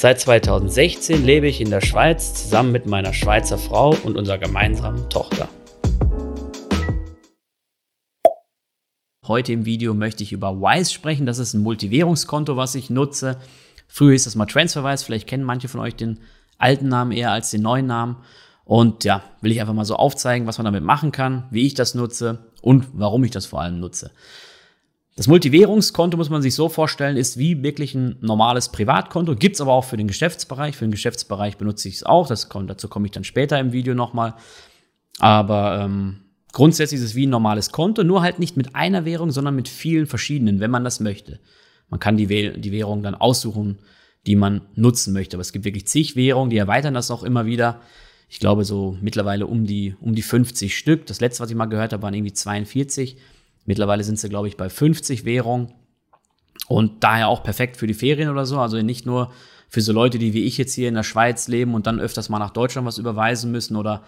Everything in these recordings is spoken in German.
Seit 2016 lebe ich in der Schweiz zusammen mit meiner Schweizer Frau und unserer gemeinsamen Tochter. Heute im Video möchte ich über Wise sprechen. Das ist ein Multivwährungskonto, was ich nutze. Früher hieß das mal Transferwise. Vielleicht kennen manche von euch den alten Namen eher als den neuen Namen. Und ja, will ich einfach mal so aufzeigen, was man damit machen kann, wie ich das nutze und warum ich das vor allem nutze. Das Multivährungskonto muss man sich so vorstellen, ist wie wirklich ein normales Privatkonto, gibt es aber auch für den Geschäftsbereich. Für den Geschäftsbereich benutze ich es auch, das kommt, dazu komme ich dann später im Video nochmal. Aber ähm, grundsätzlich ist es wie ein normales Konto, nur halt nicht mit einer Währung, sondern mit vielen verschiedenen, wenn man das möchte. Man kann die, die Währung dann aussuchen, die man nutzen möchte. Aber es gibt wirklich zig Währungen, die erweitern das auch immer wieder ich glaube, so mittlerweile um die, um die 50 Stück. Das letzte, was ich mal gehört habe, waren irgendwie 42. Mittlerweile sind sie, glaube ich, bei 50 Währungen. Und daher auch perfekt für die Ferien oder so. Also nicht nur für so Leute, die wie ich jetzt hier in der Schweiz leben und dann öfters mal nach Deutschland was überweisen müssen oder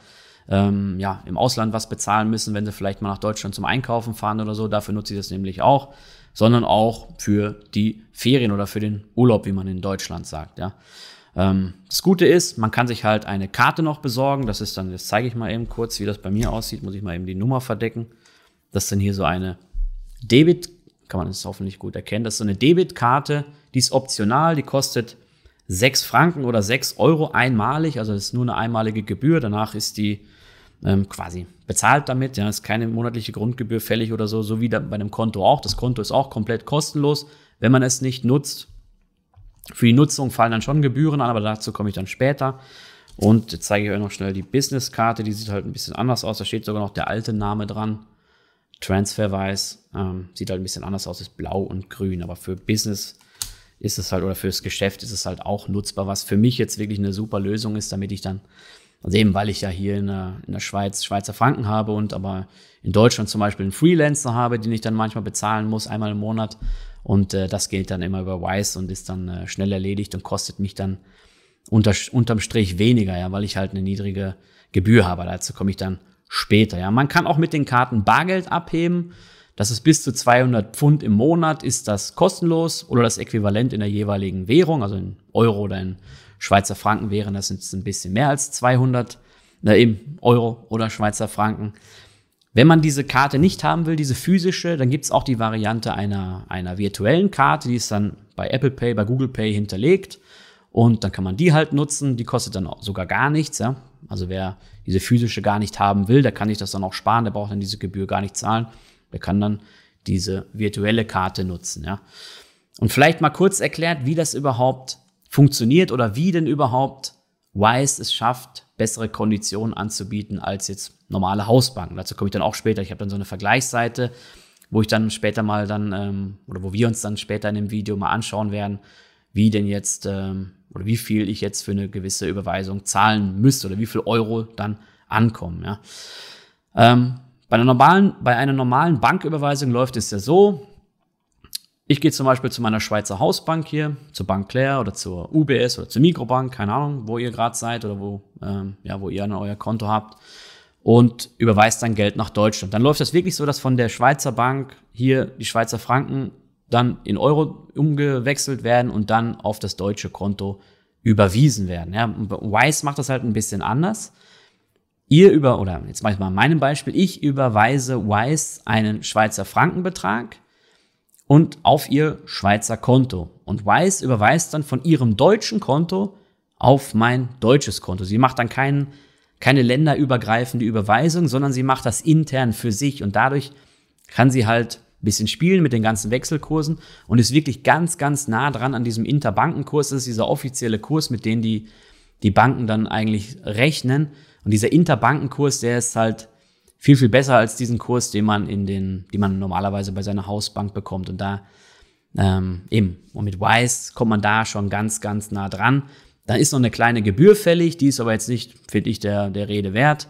ähm, ja, im Ausland was bezahlen müssen, wenn sie vielleicht mal nach Deutschland zum Einkaufen fahren oder so. Dafür nutze ich das nämlich auch. Sondern auch für die Ferien oder für den Urlaub, wie man in Deutschland sagt, ja. Ähm, das Gute ist, man kann sich halt eine Karte noch besorgen. Das ist dann, das zeige ich mal eben kurz, wie das bei mir aussieht. Muss ich mal eben die Nummer verdecken. Das ist dann hier so eine Debit, kann man das hoffentlich gut erkennen. Das ist so eine Debitkarte, die ist optional, die kostet 6 Franken oder 6 Euro einmalig. Also das ist nur eine einmalige Gebühr. Danach ist die ähm, quasi bezahlt damit. Ja, ist keine monatliche Grundgebühr fällig oder so, so wie bei einem Konto auch. Das Konto ist auch komplett kostenlos. Wenn man es nicht nutzt, für die Nutzung fallen dann schon Gebühren an, aber dazu komme ich dann später. Und jetzt zeige ich euch noch schnell die Business-Karte, die sieht halt ein bisschen anders aus. Da steht sogar noch der alte Name dran. Transferwise. Ähm, sieht halt ein bisschen anders aus, ist blau und grün. Aber für Business ist es halt, oder fürs Geschäft ist es halt auch nutzbar, was für mich jetzt wirklich eine super Lösung ist, damit ich dann, also eben weil ich ja hier in der, in der Schweiz Schweizer Franken habe und aber in Deutschland zum Beispiel einen Freelancer habe, den ich dann manchmal bezahlen muss, einmal im Monat, und äh, das geht dann immer über Wise und ist dann äh, schnell erledigt und kostet mich dann unter, unterm Strich weniger, ja, weil ich halt eine niedrige Gebühr habe. Dazu komme ich dann später. Ja, man kann auch mit den Karten Bargeld abheben. Das ist bis zu 200 Pfund im Monat, ist das kostenlos oder das Äquivalent in der jeweiligen Währung, also in Euro oder in Schweizer Franken wären das jetzt ein bisschen mehr als 200 äh, eben Euro oder Schweizer Franken. Wenn man diese Karte nicht haben will, diese physische, dann gibt es auch die Variante einer, einer virtuellen Karte, die ist dann bei Apple Pay, bei Google Pay hinterlegt. Und dann kann man die halt nutzen. Die kostet dann sogar gar nichts. Ja? Also wer diese physische gar nicht haben will, der kann sich das dann auch sparen. Der braucht dann diese Gebühr gar nicht zahlen. Der kann dann diese virtuelle Karte nutzen. Ja? Und vielleicht mal kurz erklärt, wie das überhaupt funktioniert oder wie denn überhaupt Wise es schafft, bessere Konditionen anzubieten als jetzt normale Hausbanken. Dazu komme ich dann auch später. Ich habe dann so eine Vergleichsseite, wo ich dann später mal dann, ähm, oder wo wir uns dann später in dem Video mal anschauen werden, wie denn jetzt, ähm, oder wie viel ich jetzt für eine gewisse Überweisung zahlen müsste oder wie viel Euro dann ankommen. Ja. Ähm, bei, einer normalen, bei einer normalen Banküberweisung läuft es ja so, ich gehe zum Beispiel zu meiner Schweizer Hausbank hier, zur Bank Claire oder zur UBS oder zur Mikrobank, keine Ahnung, wo ihr gerade seid oder wo, ähm, ja, wo ihr euer Konto habt und überweist dann Geld nach Deutschland. Dann läuft das wirklich so, dass von der Schweizer Bank hier die Schweizer Franken dann in Euro umgewechselt werden und dann auf das deutsche Konto überwiesen werden. Ja, Wise macht das halt ein bisschen anders. Ihr über, oder jetzt mache ich mal in meinem Beispiel, ich überweise Wise einen Schweizer Frankenbetrag und auf ihr Schweizer Konto. Und Wise überweist dann von ihrem deutschen Konto auf mein deutsches Konto. Sie macht dann keinen, keine länderübergreifende Überweisung, sondern sie macht das intern für sich und dadurch kann sie halt bisschen spielen mit den ganzen Wechselkursen und ist wirklich ganz, ganz nah dran an diesem Interbankenkurs. Das ist dieser offizielle Kurs, mit dem die, die Banken dann eigentlich rechnen. Und dieser Interbankenkurs, der ist halt viel, viel besser als diesen Kurs, den man in den, die man normalerweise bei seiner Hausbank bekommt. Und da ähm, eben, und mit Wise kommt man da schon ganz, ganz nah dran. Dann ist noch eine kleine Gebühr fällig, die ist aber jetzt nicht, finde ich, der, der Rede wert.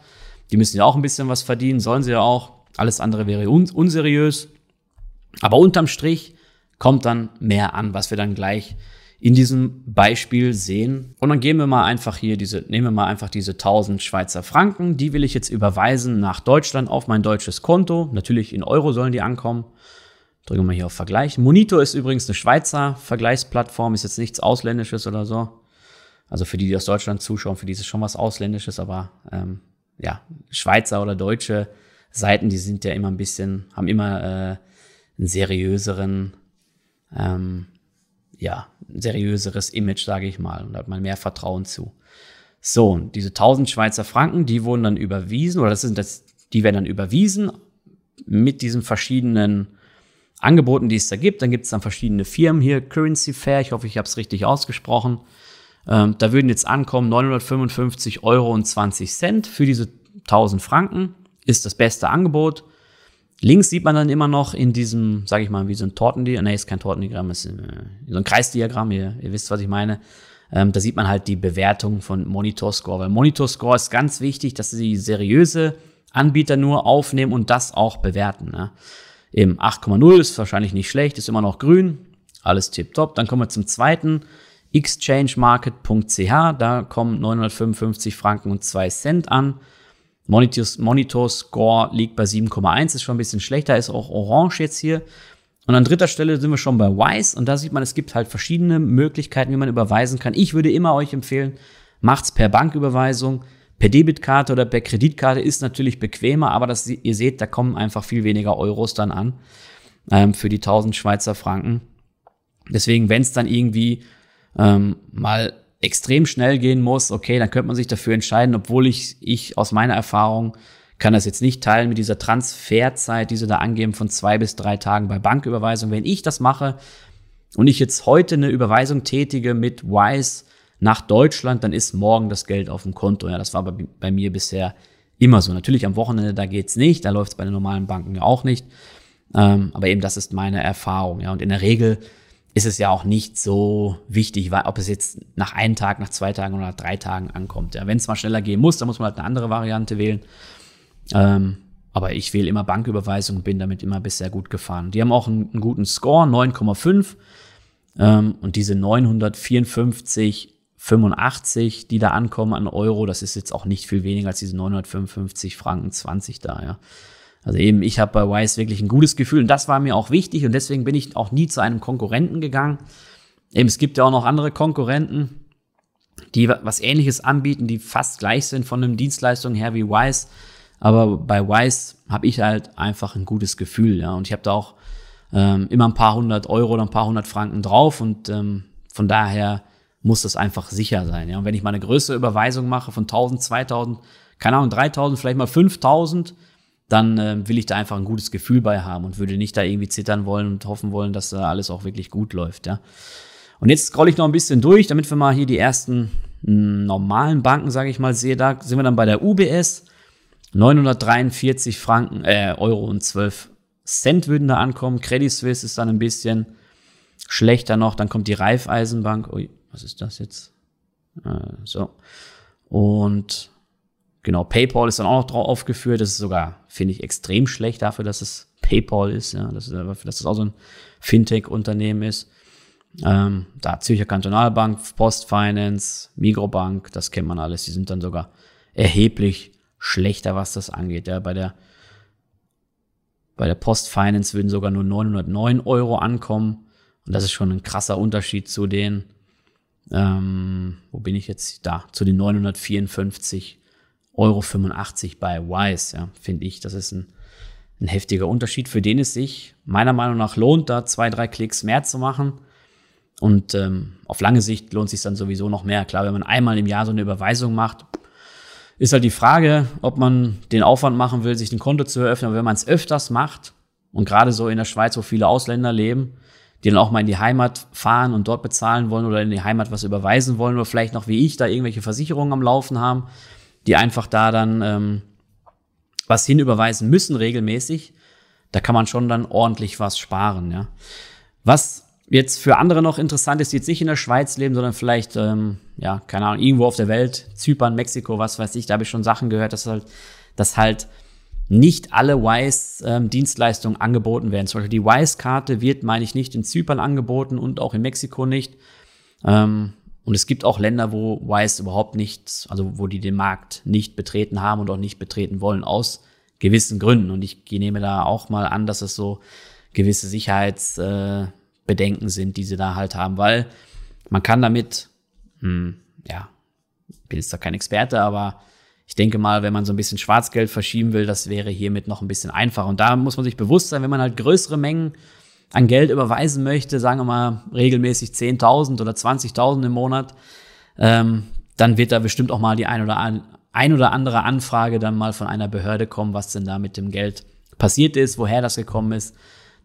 Die müssen ja auch ein bisschen was verdienen, sollen sie ja auch. Alles andere wäre un unseriös. Aber unterm Strich kommt dann mehr an, was wir dann gleich in diesem Beispiel sehen. Und dann gehen wir mal einfach hier diese, nehmen wir mal einfach diese 1000 Schweizer Franken. Die will ich jetzt überweisen nach Deutschland auf mein deutsches Konto. Natürlich in Euro sollen die ankommen. Drücken wir mal hier auf Vergleich. Monito ist übrigens eine Schweizer Vergleichsplattform, ist jetzt nichts Ausländisches oder so. Also für die, die aus Deutschland zuschauen, für die ist es schon was Ausländisches, aber ähm, ja, Schweizer oder deutsche Seiten, die sind ja immer ein bisschen, haben immer äh, einen seriöseren, ähm, ja, ein seriöseres Image, sage ich mal, und hat man mehr Vertrauen zu. So, und diese 1000 Schweizer Franken, die wurden dann überwiesen, oder das sind das, die werden dann überwiesen mit diesen verschiedenen Angeboten, die es da gibt. Dann gibt es dann verschiedene Firmen hier, Currency Fair, ich hoffe, ich habe es richtig ausgesprochen. Ähm, da würden jetzt ankommen 955 Euro und 20 Cent für diese 1000 Franken. Ist das beste Angebot. Links sieht man dann immer noch in diesem, sage ich mal, wie so ein Tortendiagramm, nee, ist kein Tortendiagramm, ist äh, so ein Kreisdiagramm, ihr, ihr wisst, was ich meine. Ähm, da sieht man halt die Bewertung von Monitor Score, weil Monitor Score ist ganz wichtig, dass sie seriöse Anbieter nur aufnehmen und das auch bewerten. Ne? Eben 8,0 ist wahrscheinlich nicht schlecht, ist immer noch grün, alles tipptopp. Dann kommen wir zum zweiten, exchangemarket.ch, da kommen 955 Franken und 2 Cent an. Monitor, Monitor Score liegt bei 7,1, ist schon ein bisschen schlechter, ist auch orange jetzt hier. Und an dritter Stelle sind wir schon bei Wise und da sieht man, es gibt halt verschiedene Möglichkeiten, wie man überweisen kann. Ich würde immer euch empfehlen, macht's per Banküberweisung, per Debitkarte oder per Kreditkarte ist natürlich bequemer, aber das, ihr seht, da kommen einfach viel weniger Euros dann an ähm, für die 1000 Schweizer Franken. Deswegen, wenn es dann irgendwie ähm, mal extrem schnell gehen muss, okay, dann könnte man sich dafür entscheiden, obwohl ich, ich aus meiner Erfahrung kann das jetzt nicht teilen mit dieser Transferzeit, die sie da angeben von zwei bis drei Tagen bei Banküberweisung. Wenn ich das mache und ich jetzt heute eine Überweisung tätige mit Wise nach Deutschland, dann ist morgen das Geld auf dem Konto. Ja, das war bei, bei mir bisher immer so. Natürlich am Wochenende, da geht's nicht, da läuft's bei den normalen Banken ja auch nicht. Ähm, aber eben das ist meine Erfahrung. Ja, und in der Regel ist es ja auch nicht so wichtig, weil, ob es jetzt nach einem Tag, nach zwei Tagen oder nach drei Tagen ankommt. Ja, Wenn es mal schneller gehen muss, dann muss man halt eine andere Variante wählen. Ähm, aber ich wähle immer Banküberweisung und bin damit immer bisher gut gefahren. Die haben auch einen, einen guten Score, 9,5. Ähm, und diese 954,85, die da ankommen an Euro, das ist jetzt auch nicht viel weniger als diese 955 Franken 20 da, ja. Also eben, ich habe bei Wise wirklich ein gutes Gefühl und das war mir auch wichtig und deswegen bin ich auch nie zu einem Konkurrenten gegangen. Eben, es gibt ja auch noch andere Konkurrenten, die was ähnliches anbieten, die fast gleich sind von den Dienstleistungen her wie Wise. Aber bei Wise habe ich halt einfach ein gutes Gefühl, ja. Und ich habe da auch ähm, immer ein paar hundert Euro oder ein paar hundert Franken drauf und ähm, von daher muss das einfach sicher sein, ja. Und wenn ich mal eine größere Überweisung mache von 1000, 2000, keine Ahnung, 3000, vielleicht mal 5000, dann äh, will ich da einfach ein gutes Gefühl bei haben und würde nicht da irgendwie zittern wollen und hoffen wollen, dass da alles auch wirklich gut läuft, ja. Und jetzt scrolle ich noch ein bisschen durch, damit wir mal hier die ersten hm, normalen Banken, sage ich mal, sehe. Da sind wir dann bei der UBS. 943 Franken, äh, Euro und 12 Cent würden da ankommen. Credit Suisse ist dann ein bisschen schlechter noch. Dann kommt die Raiffeisenbank. Ui, was ist das jetzt? Äh, so. Und Genau, PayPal ist dann auch noch drauf aufgeführt. Das ist sogar, finde ich, extrem schlecht dafür, dass es PayPal ist, ja, dass, dass es auch so ein Fintech-Unternehmen ist. Ähm, da Zürcher Kantonalbank, Postfinance, Migrobank, das kennt man alles. Die sind dann sogar erheblich schlechter, was das angeht. Ja, bei der bei der Postfinance würden sogar nur 909 Euro ankommen. Und das ist schon ein krasser Unterschied zu den, ähm, wo bin ich jetzt? Da, zu den 954 Euro 85 bei Wise, ja, finde ich. Das ist ein, ein heftiger Unterschied, für den es sich meiner Meinung nach lohnt, da zwei, drei Klicks mehr zu machen. Und ähm, auf lange Sicht lohnt sich dann sowieso noch mehr. Klar, wenn man einmal im Jahr so eine Überweisung macht, ist halt die Frage, ob man den Aufwand machen will, sich ein Konto zu eröffnen. Aber wenn man es öfters macht und gerade so in der Schweiz, wo viele Ausländer leben, die dann auch mal in die Heimat fahren und dort bezahlen wollen oder in die Heimat was überweisen wollen oder vielleicht noch wie ich da irgendwelche Versicherungen am Laufen haben, die einfach da dann ähm, was hinüberweisen müssen regelmäßig, da kann man schon dann ordentlich was sparen, ja. Was jetzt für andere noch interessant ist, die jetzt nicht in der Schweiz leben, sondern vielleicht, ähm, ja, keine Ahnung, irgendwo auf der Welt, Zypern, Mexiko, was weiß ich, da habe ich schon Sachen gehört, dass halt, dass halt nicht alle Wise-Dienstleistungen ähm, angeboten werden. Zum Beispiel die Wise-Karte wird, meine ich, nicht in Zypern angeboten und auch in Mexiko nicht. Ähm, und es gibt auch Länder, wo Wise überhaupt nichts, also wo die den Markt nicht betreten haben und auch nicht betreten wollen, aus gewissen Gründen. Und ich nehme da auch mal an, dass es so gewisse Sicherheitsbedenken äh, sind, die sie da halt haben, weil man kann damit, hm, ja, bin jetzt da kein Experte, aber ich denke mal, wenn man so ein bisschen Schwarzgeld verschieben will, das wäre hiermit noch ein bisschen einfacher. Und da muss man sich bewusst sein, wenn man halt größere Mengen an Geld überweisen möchte, sagen wir mal regelmäßig 10.000 oder 20.000 im Monat, ähm, dann wird da bestimmt auch mal die ein oder, an, ein oder andere Anfrage dann mal von einer Behörde kommen, was denn da mit dem Geld passiert ist, woher das gekommen ist.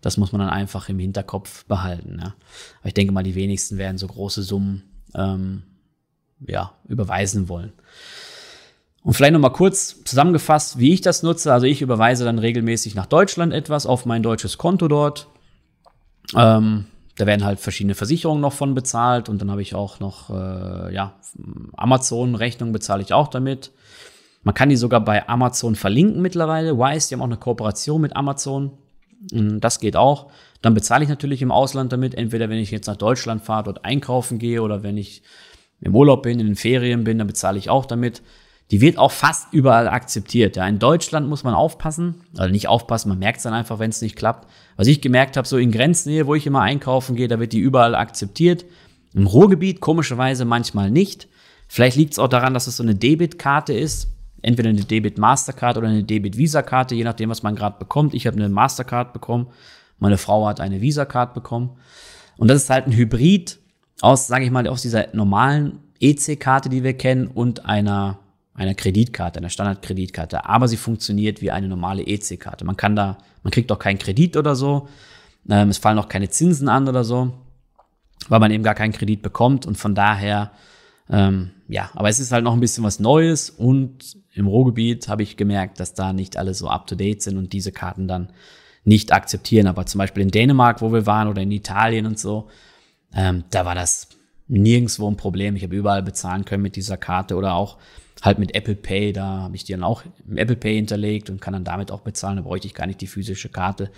Das muss man dann einfach im Hinterkopf behalten. Ja. Aber ich denke mal, die wenigsten werden so große Summen ähm, ja, überweisen wollen. Und vielleicht nochmal kurz zusammengefasst, wie ich das nutze. Also ich überweise dann regelmäßig nach Deutschland etwas auf mein deutsches Konto dort. Ähm, da werden halt verschiedene Versicherungen noch von bezahlt und dann habe ich auch noch, äh, ja, Amazon-Rechnung bezahle ich auch damit. Man kann die sogar bei Amazon verlinken mittlerweile. Wise, die haben auch eine Kooperation mit Amazon. Das geht auch. Dann bezahle ich natürlich im Ausland damit. Entweder wenn ich jetzt nach Deutschland fahre, dort einkaufen gehe oder wenn ich im Urlaub bin, in den Ferien bin, dann bezahle ich auch damit die wird auch fast überall akzeptiert. Ja, in Deutschland muss man aufpassen, also nicht aufpassen, man merkt es dann einfach, wenn es nicht klappt. Was ich gemerkt habe, so in Grenznähe, wo ich immer einkaufen gehe, da wird die überall akzeptiert. Im Ruhrgebiet komischerweise manchmal nicht. Vielleicht liegt es auch daran, dass es so eine Debitkarte ist. Entweder eine Debit Mastercard oder eine Debit Visa Karte, je nachdem, was man gerade bekommt. Ich habe eine Mastercard bekommen, meine Frau hat eine Visa Card bekommen. Und das ist halt ein Hybrid aus, sage ich mal, aus dieser normalen EC-Karte, die wir kennen, und einer einer Kreditkarte, einer Standardkreditkarte, aber sie funktioniert wie eine normale EC-Karte. Man kann da, man kriegt auch keinen Kredit oder so, ähm, es fallen auch keine Zinsen an oder so, weil man eben gar keinen Kredit bekommt und von daher, ähm, ja, aber es ist halt noch ein bisschen was Neues und im Ruhrgebiet habe ich gemerkt, dass da nicht alle so up-to-date sind und diese Karten dann nicht akzeptieren. Aber zum Beispiel in Dänemark, wo wir waren, oder in Italien und so, ähm, da war das nirgendwo ein Problem. Ich habe überall bezahlen können mit dieser Karte oder auch halt mit Apple Pay, da habe ich die dann auch im Apple Pay hinterlegt und kann dann damit auch bezahlen. Da bräuchte ich gar nicht die physische Karte.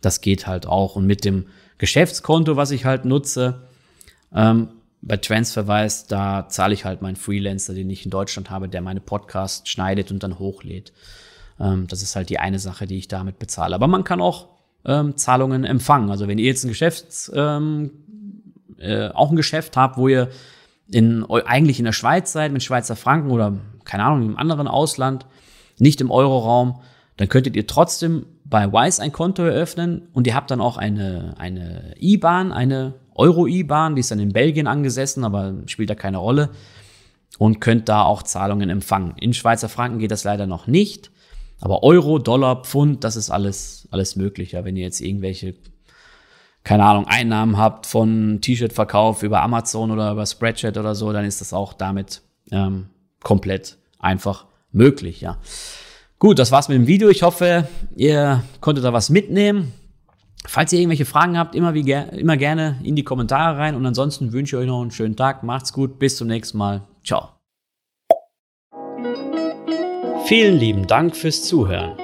Das geht halt auch. Und mit dem Geschäftskonto, was ich halt nutze, ähm, bei Transferwise, da zahle ich halt meinen Freelancer, den ich in Deutschland habe, der meine Podcasts schneidet und dann hochlädt. Ähm, das ist halt die eine Sache, die ich damit bezahle. Aber man kann auch ähm, Zahlungen empfangen. Also wenn ihr jetzt ein Geschäfts, ähm, äh, auch ein Geschäft habt, wo ihr in, eigentlich in der Schweiz seid mit Schweizer Franken oder keine Ahnung, im anderen Ausland, nicht im Euroraum, dann könntet ihr trotzdem bei Wise ein Konto eröffnen und ihr habt dann auch eine, eine IBAN, eine Euro-IBAN, die ist dann in Belgien angesessen, aber spielt da keine Rolle und könnt da auch Zahlungen empfangen. In Schweizer Franken geht das leider noch nicht, aber Euro, Dollar, Pfund, das ist alles, alles möglich. Ja, wenn ihr jetzt irgendwelche keine Ahnung, Einnahmen habt von T-Shirt-Verkauf über Amazon oder über Spreadshirt oder so, dann ist das auch damit ähm, komplett einfach möglich, ja. Gut, das war's mit dem Video. Ich hoffe, ihr konntet da was mitnehmen. Falls ihr irgendwelche Fragen habt, immer, wie ger immer gerne in die Kommentare rein. Und ansonsten wünsche ich euch noch einen schönen Tag. Macht's gut. Bis zum nächsten Mal. Ciao. Vielen lieben Dank fürs Zuhören.